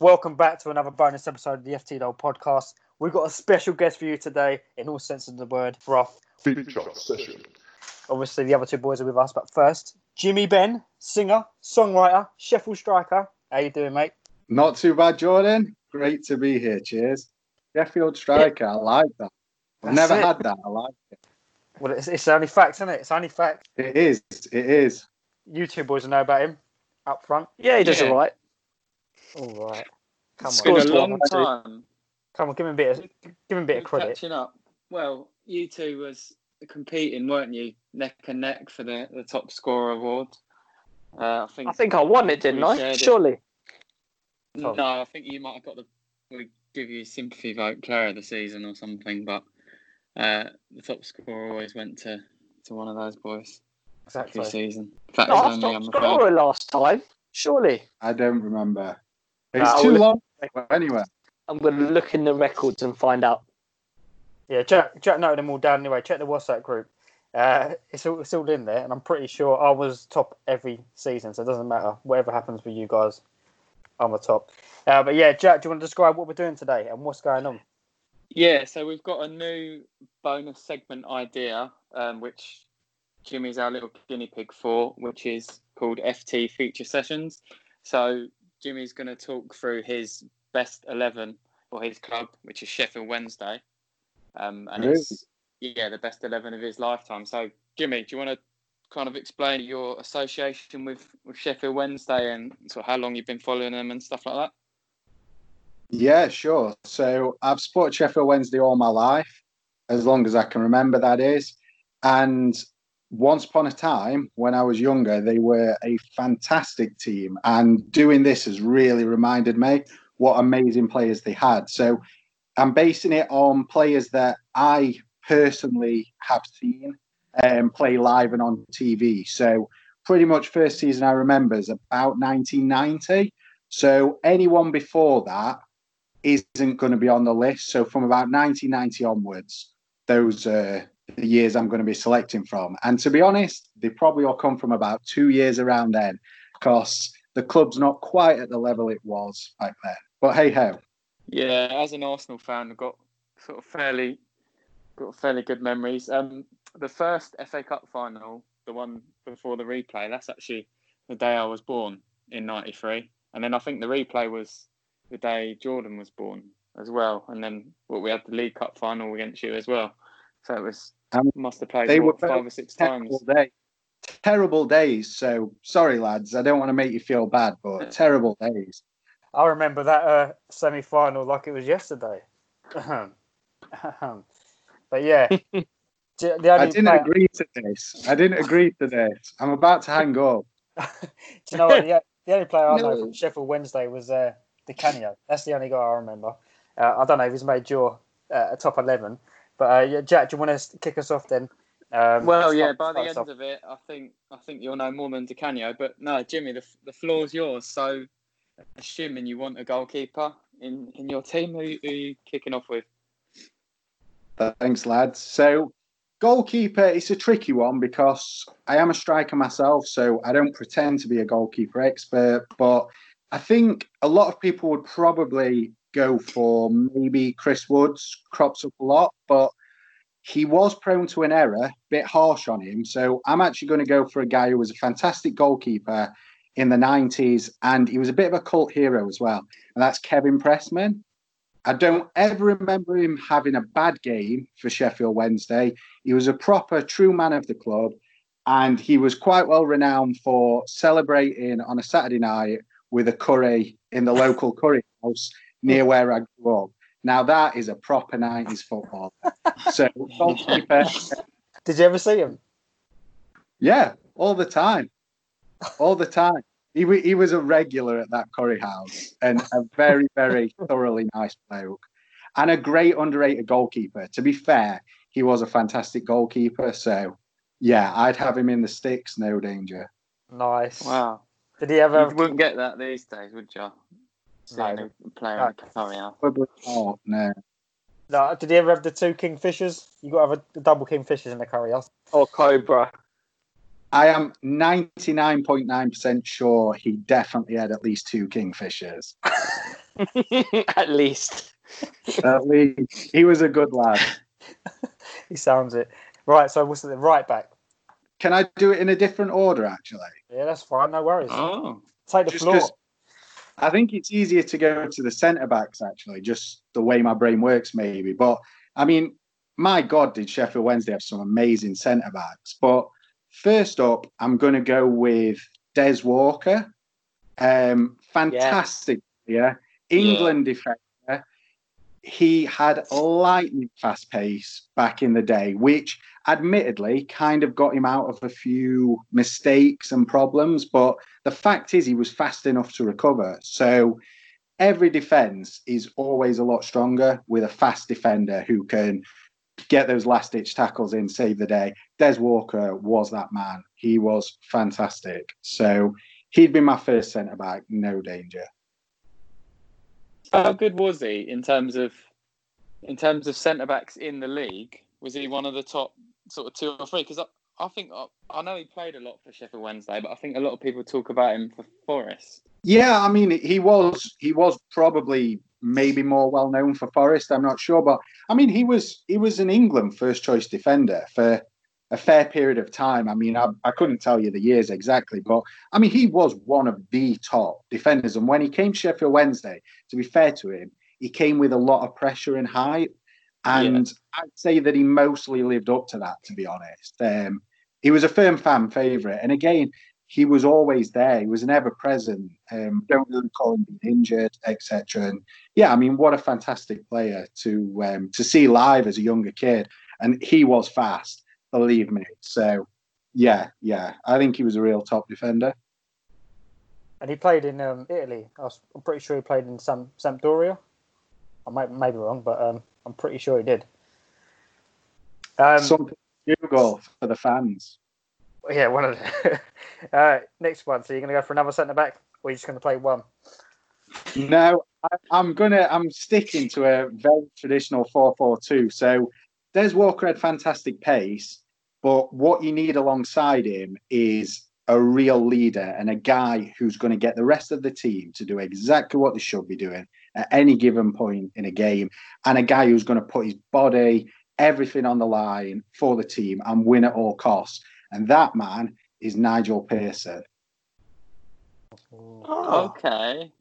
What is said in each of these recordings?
Welcome back to another bonus episode of the FT Doll podcast. We've got a special guest for you today, in all sense of the word, for our Feature session. Obviously, the other two boys are with us, but first, Jimmy Ben, singer, songwriter, Sheffield striker. How you doing, mate? Not too bad, Jordan. Great to be here. Cheers. Sheffield striker. I like that. I've That's never it. had that. I like it. Well, it's, it's only facts, isn't it? It's only facts. It is. It is. You two boys will know about him up front. Yeah, he does Yeah. all right. All right. Come It's on. been a Scores long time. Come on, give him a bit of, give him a bit of We're credit. Catching up. Well, you two was competing, weren't you, neck and neck for the, the top scorer award? Uh, I think. I think I won it, didn't I? shared it. Surely. No, I think you might have got the. We give you sympathy vote player of the season or something, but uh, the top scorer always went to, to one of those boys every Exactly. season. In fact, No, it's I only, stopped I'm afraid. scorer last time. Surely. I don't remember. It's Nah, too well- long. Anyway, I'm going to look in the records and find out. Yeah, Jack, Jack noted them all down anyway. Check the WhatsApp group. Uh, it's, all, it's all in there, and I'm pretty sure I was top every season, so it doesn't matter. Whatever happens with you guys, I'm the top. Uh, but yeah, Jack, do you want to describe what we're doing today and what's going on? Yeah, so we've got a new bonus segment idea, um, which Jimmy's our little guinea pig for, which is called FT Feature Sessions. So Jimmy's going to talk through his best 11 for his club, which is Sheffield Wednesday. Um, and it's, yeah, the best 11 of his lifetime. So, Jimmy, do you want to kind of explain your association with, with Sheffield Wednesday and sort of how long you've been following them and stuff like that? yeah, sure. So I've supported Sheffield Wednesday all my life, as long as I can remember. That is, and once upon a time, when I was younger, they were a fantastic team, and doing this has really reminded me what amazing players they had. So I'm basing it on players that I personally have seen um, play live and on TV. So pretty much first season I remember is about 1990. So anyone before that isn't going to be on the list. So from about 1990 onwards, those are the years I'm going to be selecting from. And to be honest, they probably all come from about two years around then, because the club's not quite at the level it was back then. But hey ho. Yeah, as an Arsenal fan, I've got sort of fairly got fairly good memories. Um, the first FA Cup final, the one before the replay, that's actually the day I was born in '93, and then I think the replay was the day Jordan was born as well, and then what we had the League Cup final against you as well. So it was Um, must have played they what, were five or six times. Terrible day. Terrible days. So sorry, lads. I don't want to make you feel bad, but terrible days. I remember that uh, semi final like it was yesterday. but yeah, the the I didn't player- agree to this. I didn't agree to this. I'm about to hang up. Do you know what? The, the only player I know No. from Sheffield Wednesday was uh, Di Canio. That's the only guy I remember. Uh, I don't know if he's made your uh, top eleven, but uh, yeah, Jack, do you want to kick us off then? Um, Well, start- yeah. By the end off. of it, I think I think you'll know more than Di Canio. But no, Jimmy, the the floor's yours. So, assuming you want a goalkeeper in in your team, who, who are you kicking off with? Thanks, lads. So, goalkeeper, it's a tricky one because I am a striker myself, so I don't pretend to be a goalkeeper expert. But I think a lot of people would probably go for maybe Chris Woods, crops up a lot, but he was prone to an error, bit harsh on him. So, I'm actually going to go for a guy who was a fantastic goalkeeper in the 90s, and he was a bit of a cult hero as well, and that's Kevin Pressman. I don't ever remember him having a bad game for Sheffield Wednesday. He was a proper, true man of the club, and he was quite well renowned for celebrating on a Saturday night with a curry in the local curry house near where I grew up. Now that is a proper 90s football. So goalkeeper, Did you ever see him? yeah, all the time, all the time. He, he was a regular at that curry house and a very, very thoroughly nice bloke and a great underrated goalkeeper. To be fair, he was a fantastic goalkeeper. So, yeah, I'd have him in the sticks, no danger. Nice. Wow, Did he ever? you wouldn't get that these days, would you? Seeing No. a player No. in a curry house. Probably no. No, did he ever have the two kingfishers? You got to have a, the double kingfishers in the curry house. Or oh, Cobra. I am 99.9% sure he definitely had at least two kingfishers. At least. At least he was a good lad. He sounds it. Right, so what's the right back? Can I do it in a different order, actually? Yeah, that's fine. No worries. Oh, Take the Just floor. I think it's easier to go to the centre backs, actually, just the way my brain works, maybe. But I mean, my God, did Sheffield Wednesday have some amazing centre backs? But first up, I'm going to go with Des Walker. Um, fantastic, yeah. England defender. He had lightning fast pace back in the day, which admittedly kind of got him out of a few mistakes and problems. But the fact is, he was fast enough to recover. So every defense is always a lot stronger with a fast defender who can get those last ditch tackles in, save the day. Des Walker was that man. He was fantastic. So he'd be my first centre back, no danger. How good was he in terms of in terms of centre backs in the league? Was he one of the top sort of two or three? Because I, I think I, I know he played a lot for Sheffield Wednesday, but I think a lot of people talk about him for Forest. Yeah, I mean, he was he was probably maybe more well known for Forest. I'm not sure, but I mean, he was he was an England first choice defender for a fair period of time. I mean, I, I couldn't tell you the years exactly, but I mean, he was one of the top defenders. And when he came to Sheffield Wednesday, to be fair to him, he came with a lot of pressure and hype. and I'd say that he mostly lived up to that. To be honest, um, he was a firm fan favourite, and again he was always there. He was an ever present. Um, don't really call him being injured, etc. And yeah, I mean, what a fantastic player to um, to see live as a younger kid. And he was fast, believe me. So yeah, yeah, I think he was a real top defender. And he played in um, Italy. I was, I'm pretty sure he played in some Sampdoria. I might, may be wrong, but um, I'm pretty sure he did. Um, Something to Google for the fans. yeah, one of the. uh, next one. So you're going to go for another centre back, or you're just going to play one? No, I, I'm gonna. I'm sticking to a very traditional four-four-two. So Des Walker had fantastic pace, but what you need alongside him is a real leader and a guy who's going to get the rest of the team to do exactly what they should be doing at any given point in a game, and a guy who's going to put his body, everything on the line for the team and win at all costs. And that man is Nigel Pearson. Oh, oh. Okay,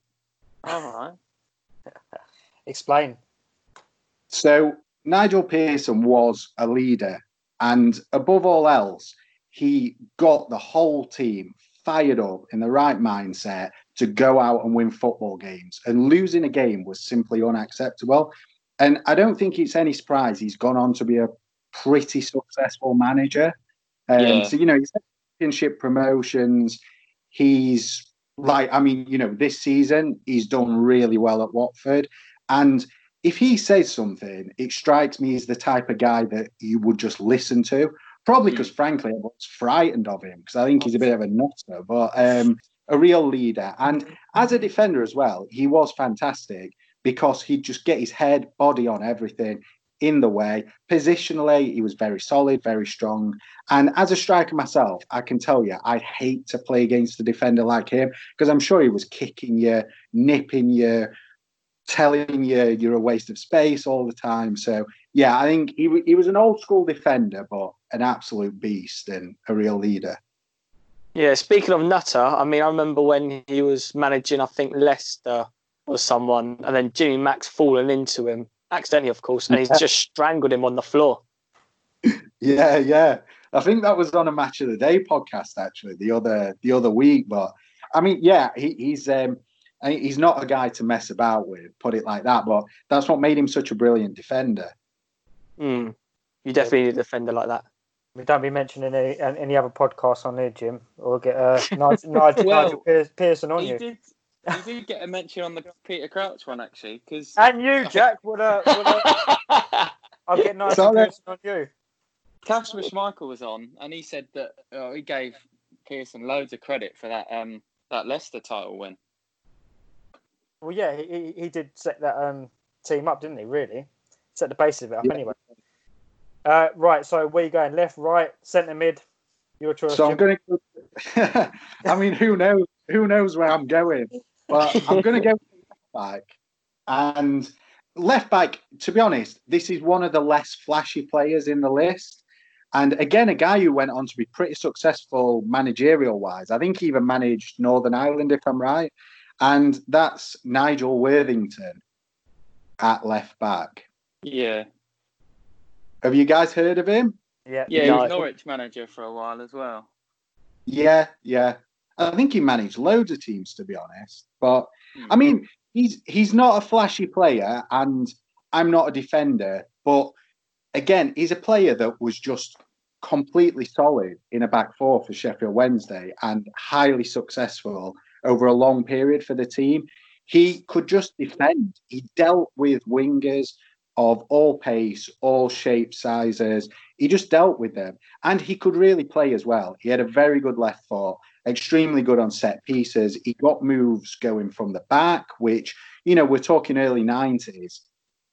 all right. Explain. So Nigel Pearson was a leader, and above all else, he got the whole team fired up in the right mindset to go out and win football games. And losing a game was simply unacceptable. And I don't think it's any surprise he's gone on to be a pretty successful manager. Um, Yeah. So you know, he's had championship promotions. He's like, I mean, you know, this season he's done really well at Watford, and if he says something, it strikes me as the type of guy that you would just listen to. Probably because, frankly, I was frightened of him because I think he's a bit of a nutter, but um, a real leader. And as a defender as well, he was fantastic because he'd just get his head, body on everything in the way. Positionally, he was very solid, very strong. And as a striker myself, I can tell you, I hate to play against a defender like him because I'm sure he was kicking you, nipping you, telling you you're a waste of space all the time. So yeah, I think he he was an old school defender, but an absolute beast and a real leader. Yeah, speaking of Nutter, I mean, I remember when he was managing, I think Leicester or someone, and then Jimmy Max falling into him, accidentally, of course, and he's just strangled him on the floor. Yeah, yeah. I think that was on a match of the day podcast actually the other the other week. But I mean, yeah, he, he's um he's not a guy to mess about with, put it like that. But that's what made him such a brilliant defender. Mm. You definitely need a defender like that. We don't be mentioning any, any other podcasts on here, Jim, or get uh, Nigel, Nigel, Well, Nigel Pearson, Pearson on He you. did. He did get a mention on the Peter Crouch one actually, because And you, Jack. Would, uh, would, uh, I'll get Nigel Sorry. Pearson on you. Kasper Schmeichel was on, and he said that uh, he gave Pearson loads of credit for that um that Leicester title win. Well, yeah, he, he, did set that um, team up, didn't he? Really, set the basis of it up Yeah. anyway. Uh, right, so where you going? Left, right, centre, mid. Your choice. So I'm going to. I mean, who knows? Who knows where I'm going? But I'm going to go back. And left back, to be honest, this is one of the less flashy players in the list. And again, a guy who went on to be pretty successful managerial wise. I think he even managed Northern Ireland, if I'm right. And that's Nigel Worthington at left back. Yeah. Have you guys heard of him? Yeah, Yeah, he was Norwich manager for a while as well. Yeah, yeah. I think he managed loads of teams, to be honest. But I mean, he's he's not a flashy player, and I'm not a defender. But again, he's a player that was just completely solid in a back four for Sheffield Wednesday and highly successful over a long period for the team. He could just defend. He dealt with wingers of all pace, all shapes, sizes. He just dealt with them. And he could really play as well. He had a very good left foot, extremely good on set pieces. He got moves going from the back, which, you know, we're talking early 90s.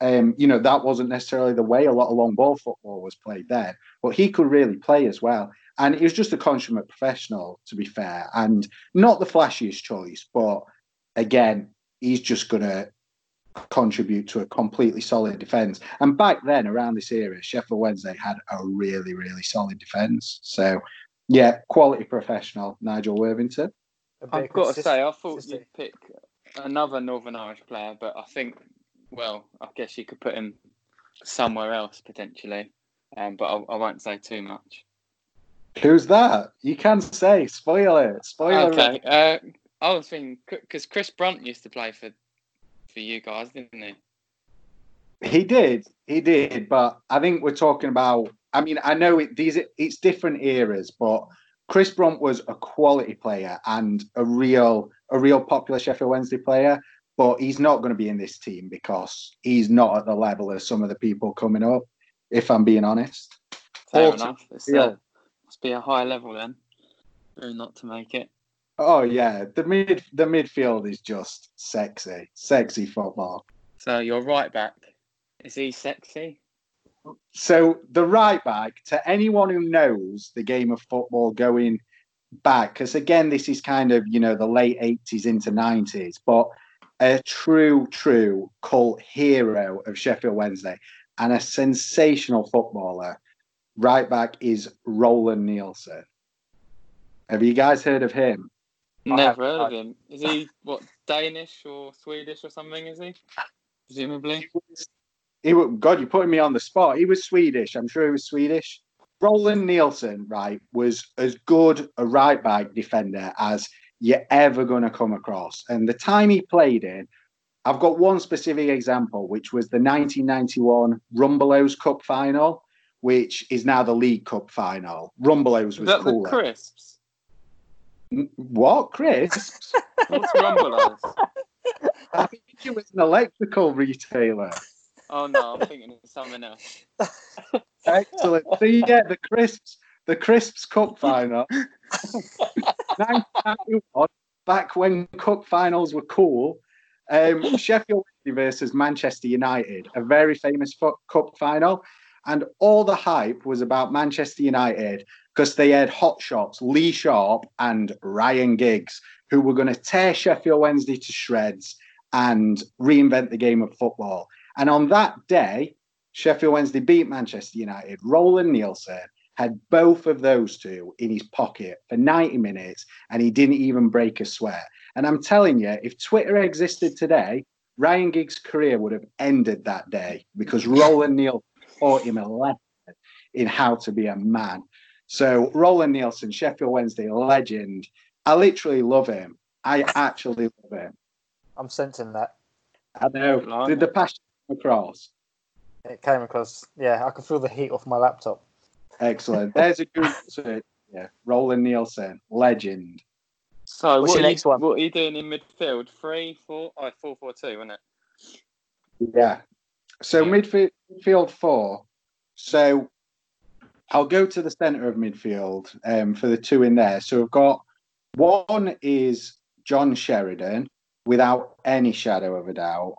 Um, you know, that wasn't necessarily the way a lot of long ball football was played then, but he could really play as well. And he was just a consummate professional, to be fair, and not the flashiest choice, but again, he's just going to contribute to a completely solid defence. And back then, around this era, Sheffield Wednesday had a really, really solid defence. So, yeah, quality professional, Nigel Worthington. A bit of I've got to say, I thought you'd pick another Northern Irish player, but I think, well, I guess you could put him somewhere else potentially, um, but I, I won't say too much. Who's that? You can say, spoil it, spoil Okay, it. uh, I was thinking because Chris Brunt used to play for for you guys, didn't he? He did, he did, but I think we're talking about. I mean, I know it, these it's different eras, but Chris Brunt was a quality player and a real a real popular Sheffield Wednesday player. But he's not going to be in this team because he's not at the level of some of the people coming up. If I'm being honest. Fair Forty- enough. It's, yeah. Must be a high level then. for Not to make it. Oh yeah, the mid the midfield is just sexy, sexy football. So your right back is he sexy? So the right back, to anyone who knows the game of football going back, because again, this is kind of you know the late eighties into nineties, but a true, true cult hero of Sheffield Wednesday and a sensational footballer. Right back is Roland Nilsson. Have you guys heard of him? Never heard of him. Is he what Danish or Swedish or something? Is he? Presumably. He wa- God, you're putting me on the spot. He was Swedish. I'm sure he was Swedish. Roland Nilsson, right, was as good a right back defender as you're ever going to come across. And the time he played in, I've got one specific example, which was the 1991 Rumbelows Cup final, which is now the League Cup final. Rumbelows Is was that cool. the crisps? what, crisps? What's Rumbelows? I think it was an electrical retailer. Oh no, I'm thinking of something else. Excellent. So yeah, the crisps, the crisps cup final. 1991, back when cup finals were cool. Um, Sheffield Wednesday versus Manchester United, a very famous cup final, and all the hype was about Manchester United because they had hot shots, Lee Sharpe and Ryan Giggs, who were going to tear Sheffield Wednesday to shreds and reinvent the game of football. And on that day, Sheffield Wednesday beat Manchester United. Roland Nilsson had both of those two in his pocket for 90 minutes and he didn't even break a sweat. And I'm telling you, if Twitter existed today, Ryan Giggs' career would have ended that day because Roland Nilsson taught him a lesson in how to be a man. So, Roland Nilsson, Sheffield Wednesday legend. I literally love him. I actually love him. I'm sensing that. I know. Blimey. Did the passion come across? It came across. Yeah, I can feel the heat off my laptop. Excellent. There's a good search. Yeah, Roland Nilsson, legend. So What's what your are, next you, one? what are you doing in midfield? Three, four, oh, four, four, two, isn't it? Yeah. So Yeah. midfield, midfield four. So I'll go to the centre of midfield um, for the two in there. So we've got one is John Sheridan, without any shadow of a doubt.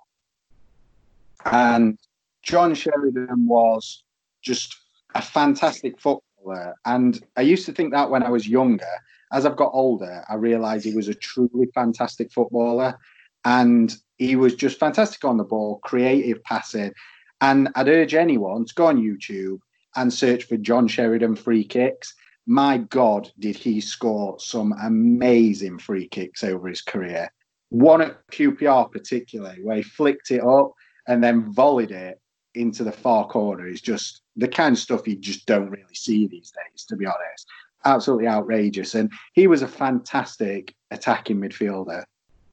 And John Sheridan was just a fantastic footballer. And I used to think that when I was younger. As I've got older, I realised he was a truly fantastic footballer. And He was just fantastic on the ball, creative passing. And I'd urge anyone to go on YouTube and search for John Sheridan free kicks. My God, did he score some amazing free kicks over his career. One at QPR, particularly, where he flicked it up and then volleyed it into the far corner is just the kind of stuff you just don't really see these days, to be honest. Absolutely outrageous. And he was a fantastic attacking midfielder.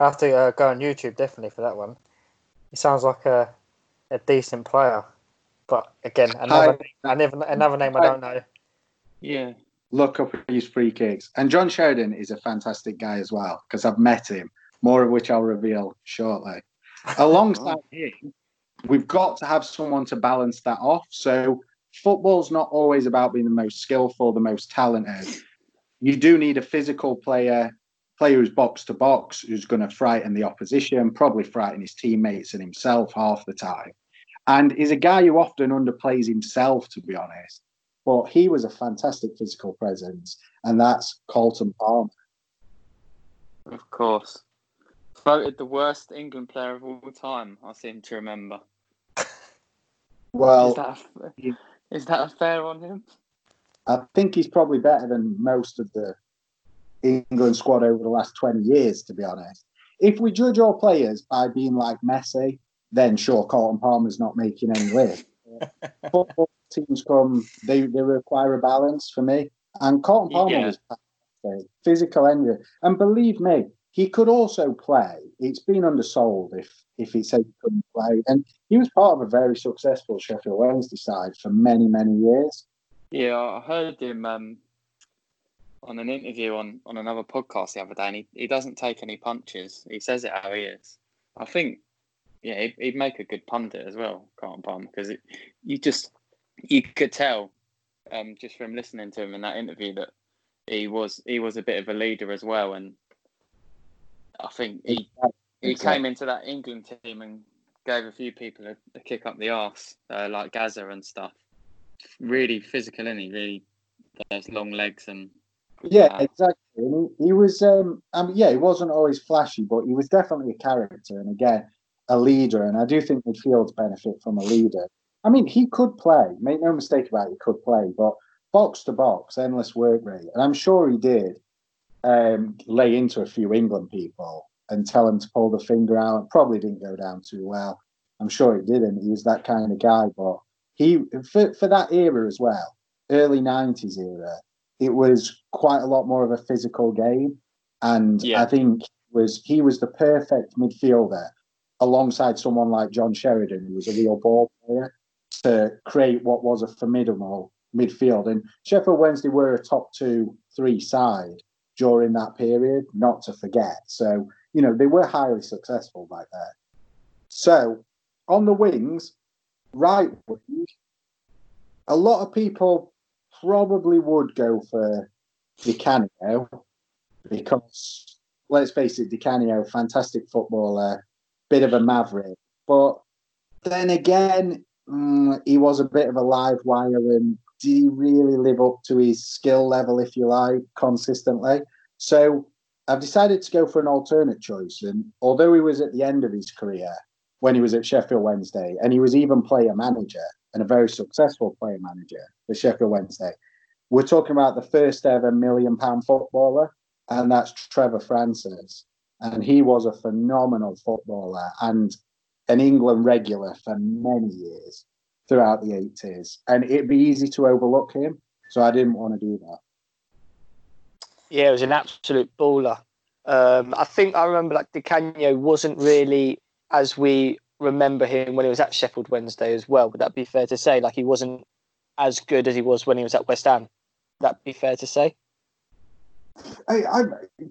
I have to uh, go on YouTube definitely for that one. He sounds like a, a decent player. But again, another, I, name, another name I don't know. Yeah. Look up his free kicks. And John Sheridan is a fantastic guy as well because I've met him, more of which I'll reveal shortly. Alongside him, we've got to have someone to balance that off. So football's not always about being the most skillful, the most talented. You do need a physical player, player who's box to box, who's going to frighten the opposition, probably frighten his teammates and himself half the time. And he's a guy who often underplays himself, to be honest. But he was a fantastic physical presence, and that's Carlton Palmer. Of course. Voted the worst England player of all time, I seem to remember. Well, is that, a, is that a fair on him? I think he's probably better than most of the England squad over the last 20 years, to be honest. If we judge all players by being like Messi, then sure, Carlton Palmer's not making any list. Football teams come, they, they require a balance for me. And Carlton Palmer yeah. was physical energy. And believe me, he could also play. It's been undersold if if he said he couldn't play, and he was part of a very successful Sheffield Wednesday side for many many years. Yeah, I heard him um, on an interview on on another podcast the other day, and he, he doesn't take any punches. He says it how he is. I think, yeah, he'd, he'd make a good pundit as well, Carlton Palmer, because you just you could tell um, just from listening to him in that interview that he was he was a bit of a leader as well, and I think he he exactly. came into that England team and gave a few people a, a kick up the arse, uh, like Gazza and stuff. Really physical, and he really those long legs and. Yeah, uh, exactly. He, he, was, um, I mean, yeah, he wasn't always flashy, but he was definitely a character, and again, a leader. And I do think midfields benefit from a leader. I mean, he could play. Make no mistake about it, he could play, but box to box, endless work rate, and I'm sure he did um, lay into a few England people and tell him to pull the finger out. Probably didn't go down too well. I'm sure it didn't. He was that kind of guy, but he for, for that era as well, early '90s era, it was quite a lot more of a physical game, and yeah. I think was he was the perfect midfielder alongside someone like John Sheridan, who was a real ball player, to create what was a formidable midfield. And Sheffield Wednesday were a top two, three side during that period, not to forget. So, you know, they were highly successful back there. So, on the wings, right wing, a lot of people probably would go for Di Canio because, let's face it, Di Canio, fantastic footballer, bit of a maverick. But then again, mm, he was a bit of a live wire and did he really live up to his skill level, if you like, consistently? So I've decided to go for an alternate choice. And although he was at the end of his career when he was at Sheffield Wednesday, and he was even player manager and a very successful player manager for Sheffield Wednesday, we're talking about the first ever million pound footballer, and that's Trevor Francis. And he was a phenomenal footballer and an England regular for many years throughout the 80s. And it'd be easy to overlook him. So I didn't want to do that. Yeah, it was an absolute baller. Um, I think I remember like Di Canio wasn't really as we remember him when he was at Sheffield Wednesday as well. Would that be fair to say? Like he wasn't as good as he was when he was at West Ham. Would that be fair to say? I, I,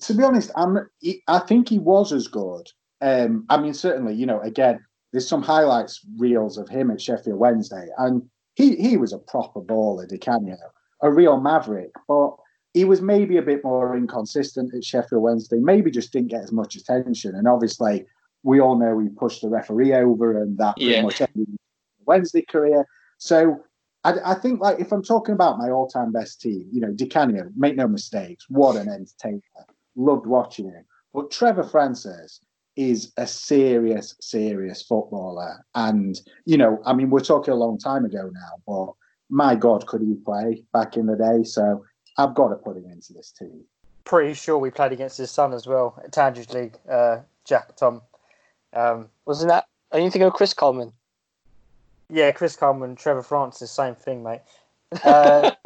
to be honest, I'm, I think he was as good. Um, I mean, certainly, you know, again, there's some highlights reels of him at Sheffield Wednesday, and he he was a proper baller, Di Canio, a real maverick. But he was maybe a bit more inconsistent at Sheffield Wednesday. Maybe just didn't get as much attention, and obviously, we all know he pushed the referee over, and that pretty yeah. much ended Wednesday career. So. I, I, think, like, if I'm talking about my all-time best team, you know, Di Canio, make no mistakes, what an entertainer. Loved watching him. But Trevor Francis, is a serious, serious footballer. And, you know, I mean, we're talking a long time ago now, but my God, could he play back in the day? So I've got to put him into this team. Pretty sure we played against his son as well at Tandridge League, uh, Jack Tom. Um, Wasn't that? Are you thinking of Chris Coleman? yeah, Chris Coleman, Trevor Francis, same thing, mate. Uh,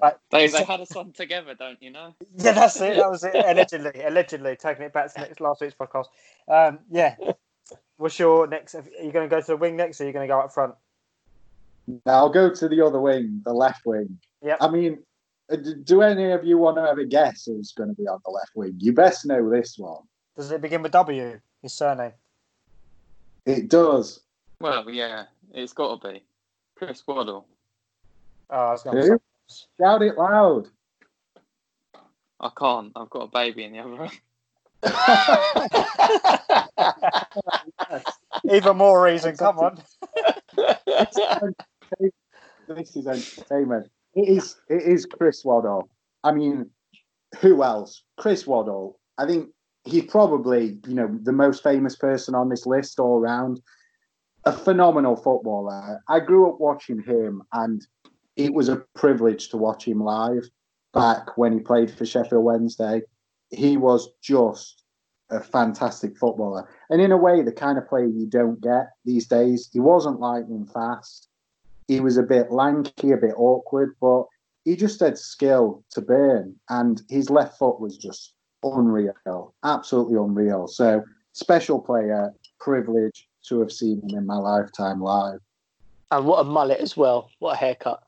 but- They, they had us on together, don't you know? yeah, that's it. That was it. Allegedly, allegedly, taking it back to next, last week's podcast. Um, yeah. What's your next? Are you going to go to the wing next, or are you going to go up front? Now I'll go to the other wing, the left wing. Yeah. I mean, uh, do any of you want to have a guess who's going to be on the left wing? You best know this one. Does it begin with W? His surname. It does. Well, yeah, it's got to be Chris Waddle. Oh, I was going to Shout it loud. I can't. I've got a baby in the other room. Even more reason. Come on. this is entertainment. It is. It is Chris Waddle. I mean, who else? Chris Waddle. I think he's probably you know the most famous person on this list all round. A phenomenal footballer. I grew up watching him, and it was a privilege to watch him live back when he played for Sheffield Wednesday. He was just a fantastic footballer, and in a way, the kind of player you don't get these days. He wasn't lightning fast. He was a bit lanky, a bit awkward, but he just had skill to burn, and his left foot was just unreal, absolutely unreal. So special player, privilege to have seen him in my lifetime live. And what a mullet as well. What a haircut.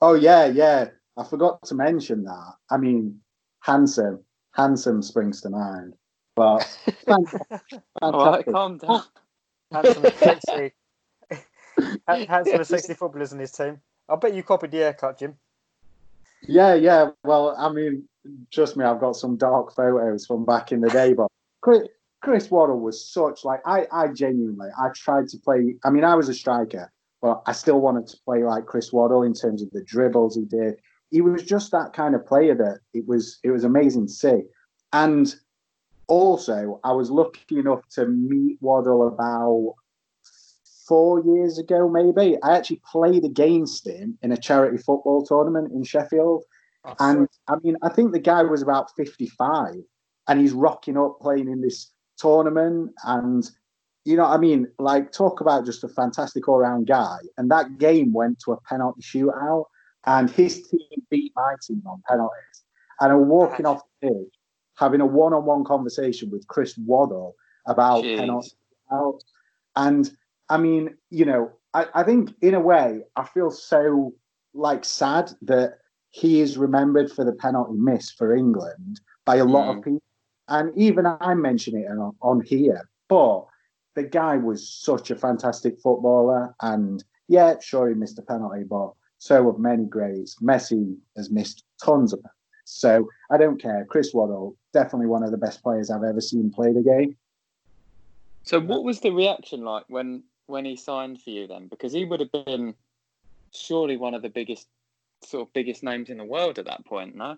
Oh yeah, yeah. I forgot to mention that. I mean, handsome, handsome springs to mind. But fantastic. All right, calm down. Handsome and sexy. Handsome and sexy footballers in his team. I bet you copied the haircut, Jim. Yeah, yeah. Well, I mean, trust me, I've got some dark photos from back in the day, but Chris, Chris Waddle was such like I, I genuinely, I tried to play. I mean, I was a striker, but I still wanted to play like Chris Waddle in terms of the dribbles he did. He was just that kind of player that it was, it was amazing to see. And also, I was lucky enough to meet Waddle about four years ago, maybe. I actually played against him in a charity football tournament in Sheffield. And I mean, I think the guy was about 55 and he's rocking up playing in this tournament. And, you know, I mean, like, talk about just a fantastic all round guy. And that game went to a penalty shootout and his team beat my team on penalties. And I'm walking off the pitch having a one on one conversation with Chris Waddle about Jeez. penalty shootouts. And I mean, you know, I, I think in a way, I feel so like sad that he is remembered for the penalty miss for England by a lot of mm. people. And even I mention it on, on here, but the guy was such a fantastic footballer. And yeah, sure, he missed a penalty, but so have many greats. Messi has missed tons of them. So I don't care. Chris Waddle, definitely one of the best players I've ever seen play the game. So, what was the reaction like when when he signed for you then? Because he would have been surely one of the biggest sort of biggest names in the world at that point, no?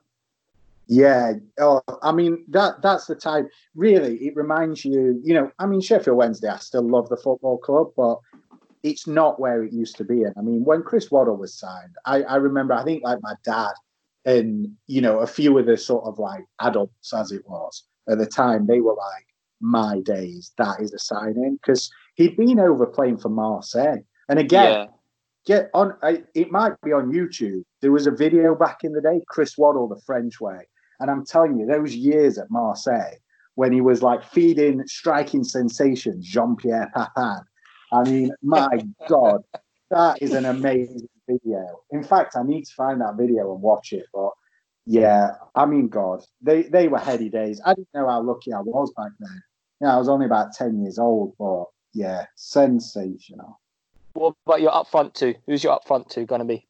Yeah, oh, I mean that that's the type. Really, it reminds you. You know, I mean Sheffield Wednesday. I still love the football club, but it's not where it used to be. And I mean, when Chris Waddle was signed, I, I remember. I think like my dad and you know a few of the sort of like adults, as it was at the time, they were like, "My days, that is a signing," because he'd been over playing for Marseille. And again, Yeah. Get on I, it might be on youtube. There was a video back in the day chris waddle the french way. And i'm telling you those years at marseille when he was like feeding striking sensation jean-pierre papin. I mean my god that is an amazing video. In fact i need to find that video and watch it but yeah i mean god they they were heady days. I didn't know how lucky i was back then. Yeah i was only about 10 years old but yeah sensational What about your up front two? Who's your up front two going to be?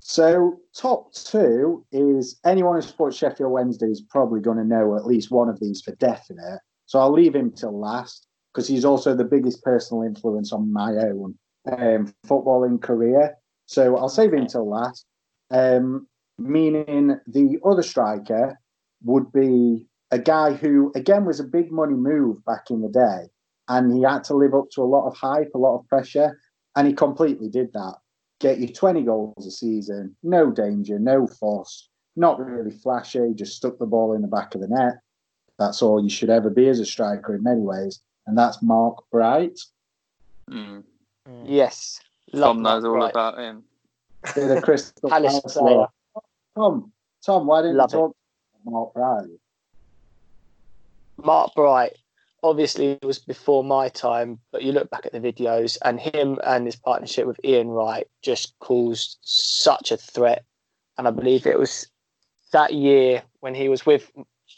So top two is anyone who supports Sheffield Wednesday is probably going to know at least one of these for definite. So I'll leave him till last because he's also the biggest personal influence on my own um, footballing career. So I'll save him till last. Um, meaning the other striker would be a guy who, again, was a big money move back in the day. And he had to live up to a lot of hype, a lot of pressure. And he completely did that. Get you 20 goals a season, no danger, no fuss, not really flashy, just stuck the ball in the back of the net. That's all you should ever be as a striker in many ways. And that's Mark Bright. Mm. Yes. Tom Love knows all Mark about him. Bit of Crystal Palace Palace player. Tom, Tom, why didn't Love you talk about Mark Bright? Mark Bright, obviously it was before my time, but you look back at the videos and him and his partnership with Ian Wright just caused such a threat. And I believe it was that year when he was with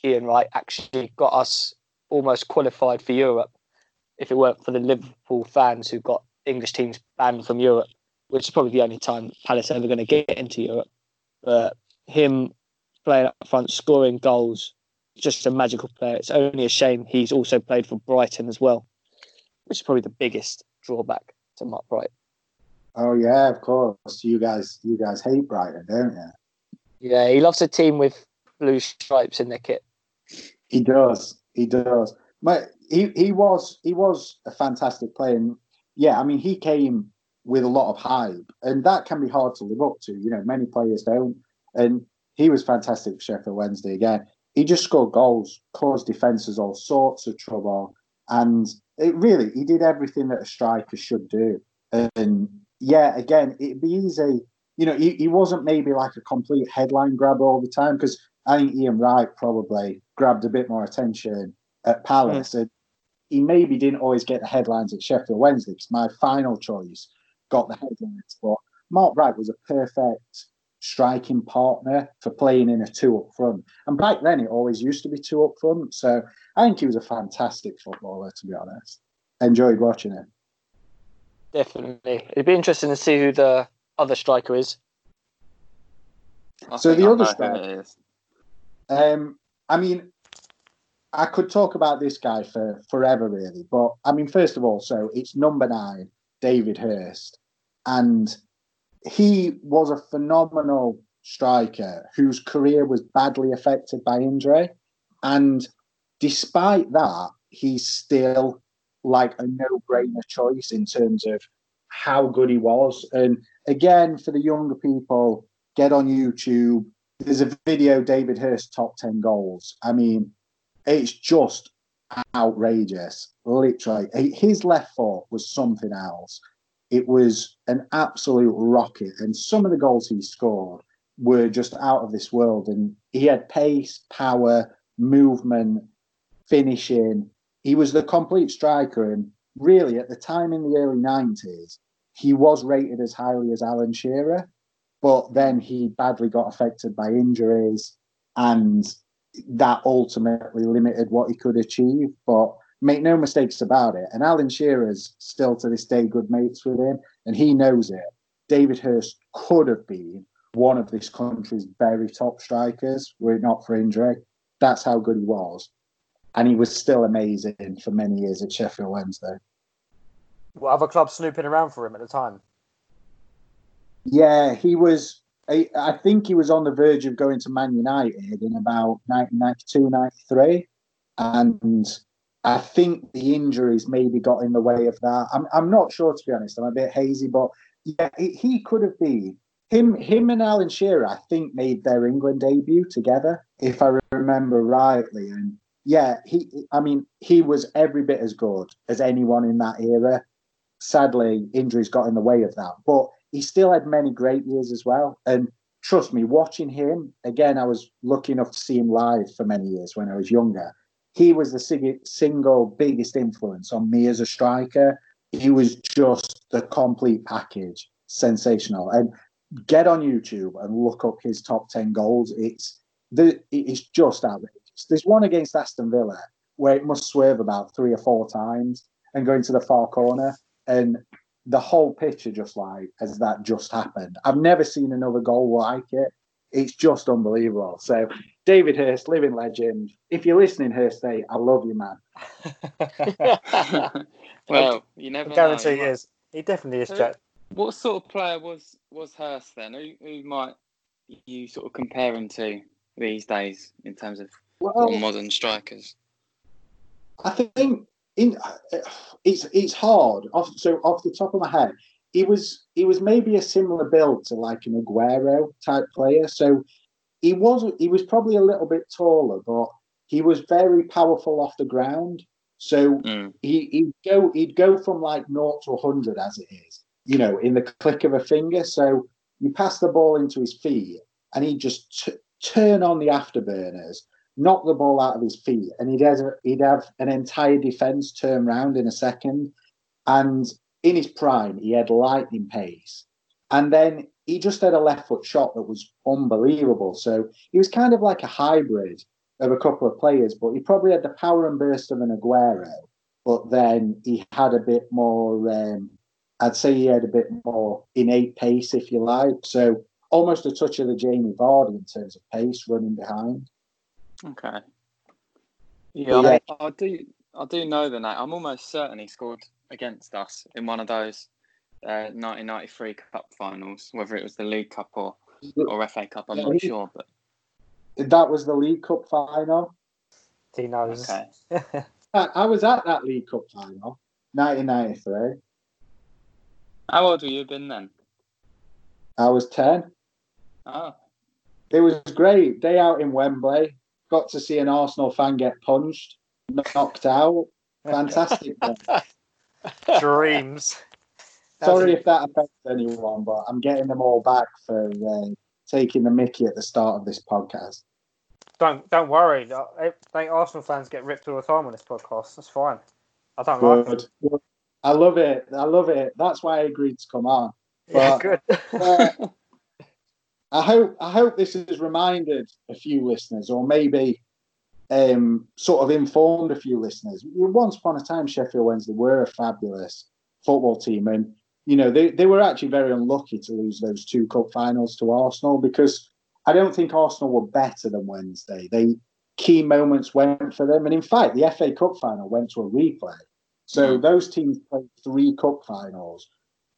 Ian Wright actually got us almost qualified for Europe. If it weren't for the Liverpool fans who got English teams banned from Europe, which is probably the only time Palace ever going to get into Europe. But him playing up front, scoring goals, just a magical player. It's only a shame he's also played for Brighton as well, which is probably the biggest drawback to Mark Bright. Oh yeah, of course. You guys, you guys hate Brighton, don't you? Yeah, he loves a team with blue stripes in their kit. He does. He does. But he, he was he was a fantastic player. And yeah, I mean, he came with a lot of hype, and that can be hard to live up to. You know, many players don't. And he was fantastic for Sheffield Wednesday again. He just scored goals, caused defences all sorts of trouble, and it really he did everything that a striker should do. And yeah, again, it'd be easy. You know, he, he wasn't maybe like a complete headline grabber all the time because I think Ian Wright probably grabbed a bit more attention at Palace. And he maybe didn't always get the headlines at Sheffield Wednesday because my final choice got the headlines. But Mark Wright was a perfect striking partner for playing in a two up front. And back then, it always used to be two up front. So I think he was a fantastic footballer, to be honest. Enjoyed watching him. Definitely. It'd be interesting to see who the other striker is. I So the I other know who side- it is. Um, I mean, I could talk about this guy for forever, really. But I mean, first of all, so it's number nine, David Hirst, and he was a phenomenal striker whose career was badly affected by injury, and despite that, he's still like a no-brainer choice in terms of how good he was. And again, for the younger people, get on YouTube. There's a video, David Hirst top 10 goals. I mean, it's just outrageous. Literally, his left foot was something else. It was an absolute rocket, and some of the goals he scored were just out of this world. And he had pace, power, movement, finishing. He was the complete striker, and really, at the time in the early '90s, he was rated as highly as Alan Shearer, but then he badly got affected by injuries, and that ultimately limited what he could achieve. But make no mistakes about it. And Alan Shearer's still to this day good mates with him, and he knows it. David Hirst could have been one of this country's very top strikers were it not for injury. That's how good he was. And he was still amazing for many years at Sheffield Wednesday. What other clubs snooping around for him at the time? Yeah, he was. I, I think he was on the verge of going to Man United in about 1992, 93. And I think the injuries maybe got in the way of that. I'm, I'm not sure, to be honest. I'm a bit hazy, but yeah, he, he could have been. Him, him and Alan Shearer, I think, made their England debut together, if I remember rightly. And yeah, he, I mean, he was every bit as good as anyone in that era. Sadly, injuries got in the way of that. But he still had many great years as well. And trust me, watching him again, I was lucky enough to see him live for many years when I was younger. He was the single biggest influence on me as a striker. He was just the complete package, sensational. And get on YouTube and look up his top ten goals. It's the it's just outrageous. There's one against Aston Villa where it must swerve about three or four times and go into the far corner, and the whole picture just like as that just happened. I've never seen another goal like it. It's just unbelievable. So David Hirst, living legend. If you're listening, Hirst, hey, I love you, man. well, you I never guarantee know. he is. He definitely is, Who- Jack. What sort of player was was Hirst then? Who, who might you sort of compare him to these days in terms of Well, modern strikers? I think in it's it's hard. Off, so off the top of my head, he was he was maybe a similar build to like an Aguero type player. So he was he was probably a little bit taller, but he was very powerful off the ground. So Mm. he, he'd go he'd go from like naught to hundred as it is, you know, in the click of a finger. So you pass the ball into his feet, and he'd just t- turn on the afterburners, knock the ball out of his feet, and he'd have he'd have an entire defense turn round in a second. And in his prime, he had lightning pace, and then he just had a left foot shot that was unbelievable. So he was kind of like a hybrid of a couple of players, but he probably had the power and burst of an Aguero, but then he had a bit more. Um, I'd say he had a bit more innate pace, if you like. So almost a touch of the Jamie Vardy in terms of pace running behind. Okay. Yeah, Yeah. I, I do. I do know the name. I'm almost certain he scored against us in one of those uh, 1993 Cup finals, whether it was the League Cup or or FA Cup. I'm not sure, but That was the League Cup final. He knows. okay. I, I was at that League Cup final, 1993. How old were you been then? I was 10. Oh, It was great. Day out in Wembley. Got to see an Arsenal fan get punched, knocked out. Fantastic. Dreams. Sorry if that affects anyone, but I'm getting them all back for uh, taking the Mickey at the start of this podcast. Don't don't worry. I I think Arsenal fans get ripped all the time on this podcast. That's fine. I don't like it. Good. I love it. I love it. That's why I agreed to come on. Yeah, good. Uh, I hope I hope this has reminded a few listeners, or maybe um, sort of informed a few listeners. Once upon a time, Sheffield Wednesday were a fabulous football team, and you know they, they were actually very unlucky to lose those two cup finals to Arsenal because I don't think Arsenal were better than Wednesday. They key moments went for them, and in fact, the FA Cup final went to a replay. So those teams played three cup finals,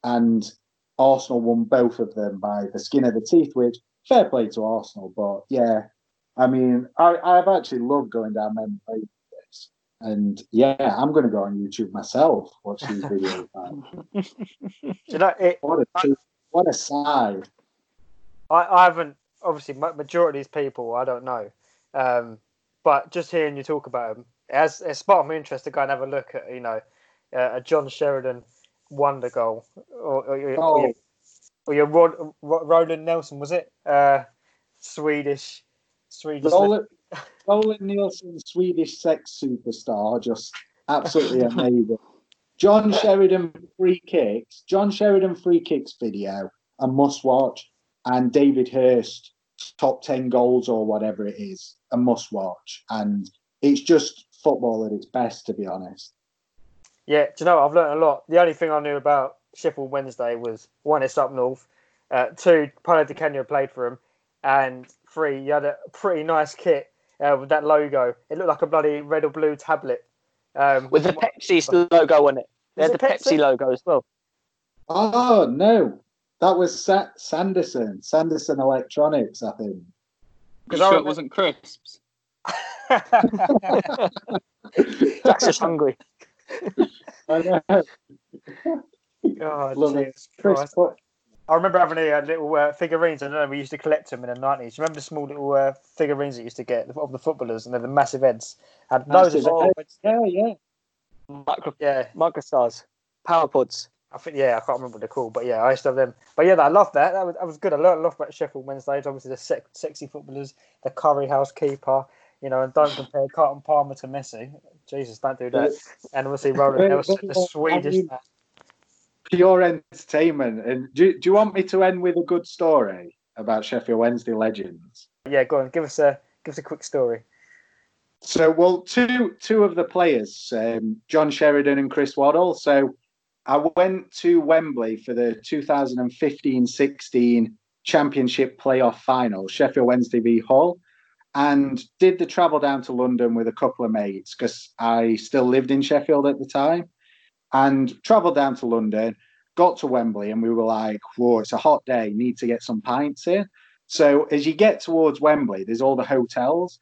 and Arsenal won both of them by the skin of the teeth, which fair play to Arsenal. But yeah, I mean, I, I've actually loved going down memory lane with this. And yeah, I'm going to go on YouTube myself, watch these videos. you know, it, What a, what a side. I, I haven't obviously majority of these people I don't know, um, but just hearing you talk about them, it has it sparked my interest to go and have a look at you know uh, a John Sheridan wonder goal or, or, your- or Oh, your, or your Rod, Ro- Roland Nilsson was it uh, Swedish Swedish Roland, Roland Nilsson, Swedish sex superstar, just absolutely amazing. John Sheridan free kicks, John Sheridan free kicks video, a must watch, and David Hirst top 10 goals or whatever it is, a must watch. And it's just football at its best, to be honest. Yeah, do you know what? I've learned a lot. The only thing I knew about Sheffield Wednesday was one, it's up north. Uh, two, Paulo Di Canio played for him, and three, you had a pretty nice kit uh, with that logo. It looked like a bloody red or blue tablet. Um, with the Pepsi logo on it. They had the Pepsi? Pepsi? logo as well. Oh, no. That was Sa- Sanderson, Sanderson Electronics, I think. Because I sure it wasn't crisps? Jack's just hungry. I know. God, Love it. Jesus Chris, Christ. what- I remember having a, uh, little uh, figurines. I don't know. We used to collect them in the nineties. Remember the small little uh, figurines that you used to get of the footballers, and they're the massive heads. Had loads of Massive them. Yeah, yeah. Micro, Yeah, microstars, power pods. I think yeah, I can't remember what they're called, but yeah, I used to have them. But yeah, I love that. That was, that was good. I learned a lot about Sheffield Wednesdays. Obviously, the sex, sexy footballers, the Curry House keeper. You know, and don't compare Carlton Palmer to Messi. Jesus, don't do that. And obviously, Roland Nilsson, the Swedish. I mean- Pure entertainment. And do, do you want me to end with a good story about Sheffield Wednesday legends? Yeah, go on. Give us a give us a quick story. So, well, two two of the players, um, John Sheridan and Chris Waddle. So, I went to Wembley for the 2015-16 Championship playoff final, Sheffield Wednesday v Hull, and did the travel down to London with a couple of mates because I still lived in Sheffield at the time, and travelled down to London. Got to Wembley, and we were like, "Whoa, it's a hot day. Need to get some pints in." So, as you get towards Wembley, there's all the hotels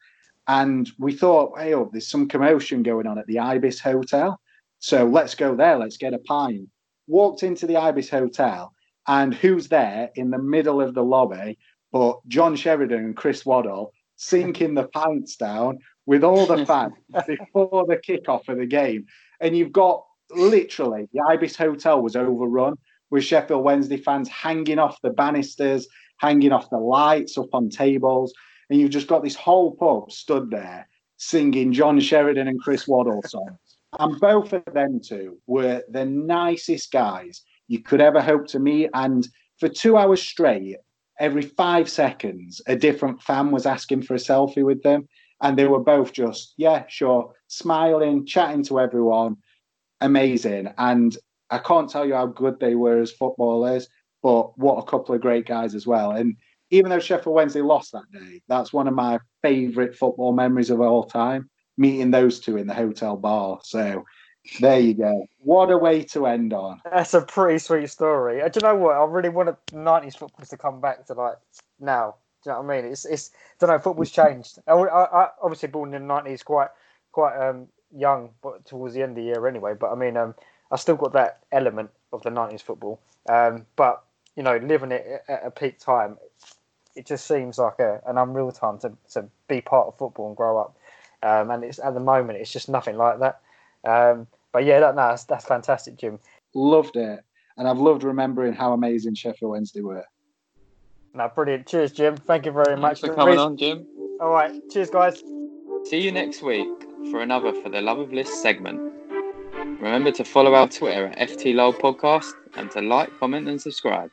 And we thought, hey, oh, there's some commotion going on at the Ibis Hotel. So let's go there. Let's get a pint. Walked into the Ibis Hotel, and who's there in the middle of the lobby but John Sheridan and Chris Waddle sinking the pints down with all the fans before the kickoff of the game. And you've got literally the Ibis Hotel was overrun with Sheffield Wednesday fans hanging off the banisters, hanging off the lights up on tables. And you've just got this whole pub stood there singing John Sheridan and Chris Waddle songs. And both of them two were the nicest guys you could ever hope to meet. And for two hours straight, every five seconds, a different fan was asking for a selfie with them. And they were both just, yeah, sure, smiling, chatting to everyone. Amazing. And I can't tell you how good they were as footballers, but what a couple of great guys as well. And even though Sheffield Wednesday lost that day, that's one of my favourite football memories of all time, meeting those two in the hotel bar. So there you go. What a way to end on. That's a pretty sweet story. Do you know what? I really wanted '90s football to come back to like now. Do you know what I mean? It's it's. I don't know. Football's changed. I, I, I obviously born in the '90s, quite quite um young, but towards the end of the year anyway. But I mean, um, I still got that element of the '90s football. Um, but you know, living it at a peak time, it just seems like a, an unreal time to to be part of football and grow up. Um, and it's at the moment, it's just nothing like that. Um, but yeah, that, no, that's, that's fantastic, Jim. Loved it. And I've loved remembering how amazing Sheffield Wednesday were. No, brilliant. Cheers, Jim. Thank you very Thanks much for coming on, Jim. All right. Cheers, guys. See you next week for another For the Love of List segment. Remember to follow our Twitter at FTLOL Podcast and to like, comment, and subscribe.